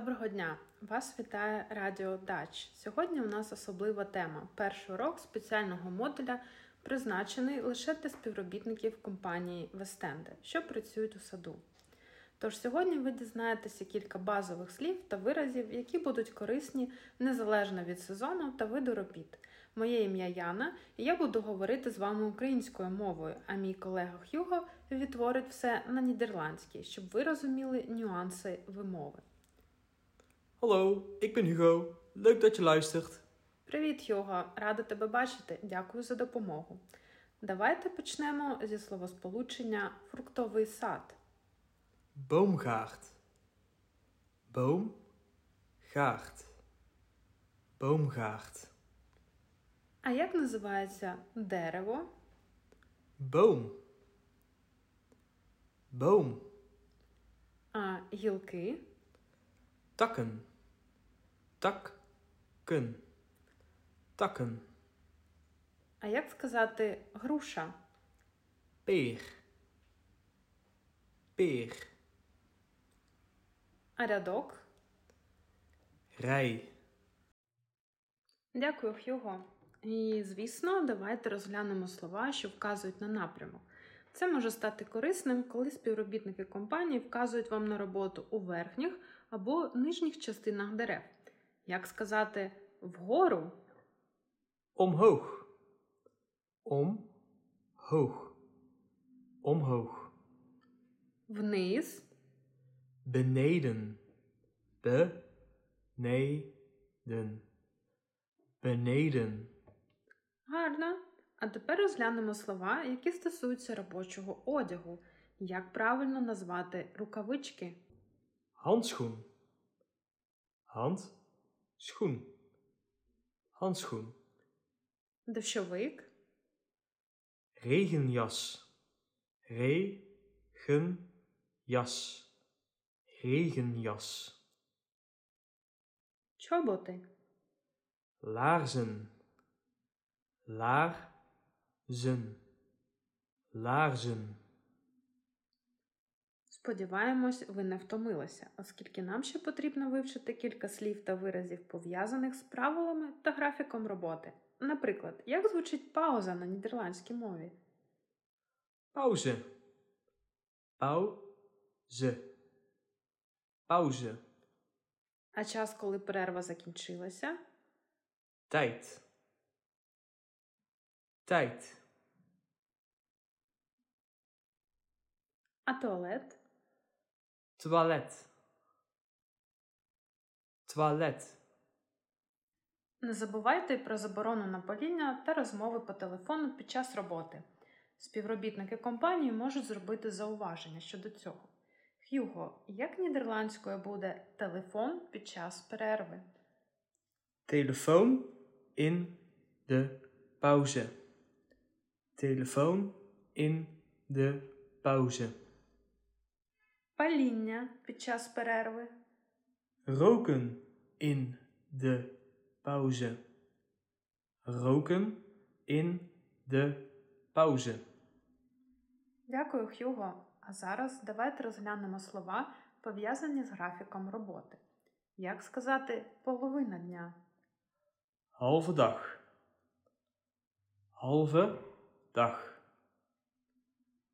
Доброго дня! Вас вітає Радіо Дач. Сьогодні у нас особлива тема. Перший урок спеціального модуля призначений лише для співробітників компанії Вестенде, що працюють у саду. Тож сьогодні ви дізнаєтеся кілька базових слів та виразів, які будуть корисні незалежно від сезону та виду робіт. Моє ім'я Яна, і я буду говорити з вами українською мовою, а мій колега Хюго відтворить все на нідерландській, щоб ви розуміли нюанси вимови. Hallo, ik ben Hugo. Leuk dat je luistert. Привіт, Хюго! Рада тебе бачити. Дякую за допомогу. Давайте почнемо зі словосполучення фруктовий сад. Boomgaard. Boomgaard. Boomgaard. А як називається дерево? Boom. Boom. А гілки? Takken. Takken. Takken. А як сказати груша? Peer. Peer. А рядок? Rij. Дякую, Хюго. І, звісно, давайте розглянемо слова, що вказують на напрямок. Це може стати корисним, коли співробітники компанії вказують вам на роботу у верхніх або нижніх частинах дерев. Як сказати вгору Omhoog. Omhoog. Omhoog. вниз, Beneden. Beneden. Beneden. гарно. А тепер розглянемо слова, які стосуються робочого одягу. Як правильно назвати рукавички? Handschoen. Hand. Schoen. Handschoen. Дощовик, Regenjas. Regenjas. Regenjas. чоботи, Laarzen. Laarzen. Laarzen. Сподіваємось, ви не втомилися, оскільки нам ще потрібно вивчити кілька слів та виразів, пов'язаних з правилами та графіком роботи. Наприклад, як звучить пауза на нідерландській мові? Pauze. Pauze. Pauze. А час, коли перерва закінчилася? Tijd. Tijd. А туалет? Toilet. Toilet. Не забувайте про заборону на паління та розмови по телефону під час роботи. Співробітники компанії можуть зробити зауваження щодо цього. Х'юго, як нідерландською буде телефон під час перерви? Telefoon in de pauze. Telefoon in de pauze. Паління під час перерви. Roken in de pauze. Roken in de pauze. Дякую, Х'юго. А зараз давайте розглянемо слова, пов'язані з графіком роботи. Як сказати половина дня? Halve dag. Halve dag.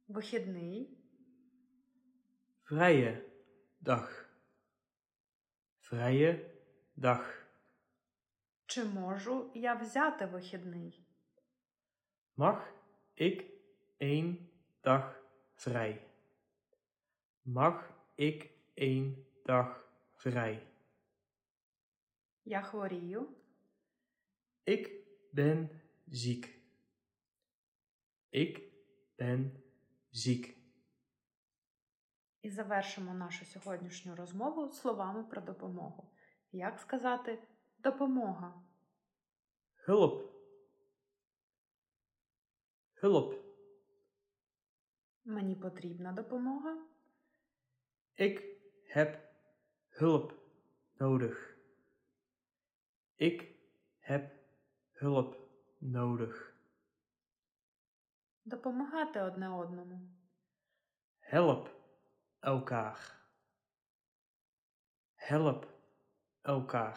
Вихідний, Vrije dag. Vrije dag. чи можу я взяти вихідний? Mag ik één dag vrij? Mag ik één dag vrij? Я хворію, Ik ben ziek. Ik ben ziek. І завершимо нашу сьогоднішню розмову словами про допомогу. Як сказати допомога? Hulp. Hulp. Мені потрібна допомога. Ik heb hulp nodig. Ik heb hulp nodig. Допомагати одне одному. Help elkaar. Help elkaar.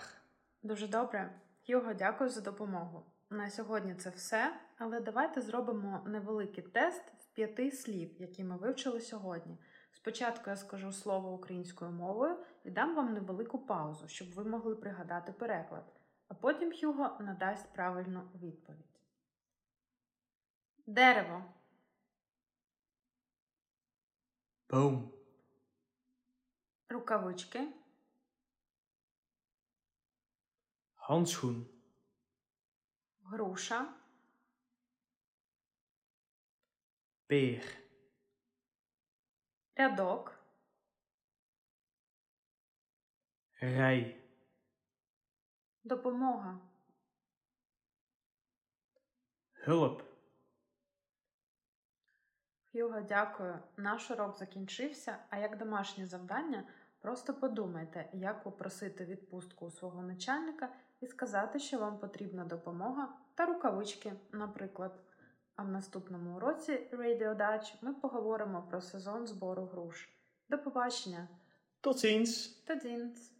Дуже добре. Хьюго, дякую за допомогу. На сьогодні це все, але давайте зробимо невеликий тест з п'яти слів, які ми вивчили сьогодні. Спочатку я скажу слово українською мовою і дам вам невелику паузу, щоб ви могли пригадати переклад, а потім Хьюго надасть правильну відповідь. Дерево, Boom. Рукавички, Handschoen. груша, Peer. рядок, Rij. допомога, Hulp. Хьюго, дякую. Наш урок закінчився. А як домашнє завдання, просто подумайте, як попросити відпустку у свого начальника і сказати, що вам потрібна допомога та рукавички, наприклад. А в наступному уроці Radio Dutch ми поговоримо про сезон збору груш. До побачення! Tot ziens. Та дзінц!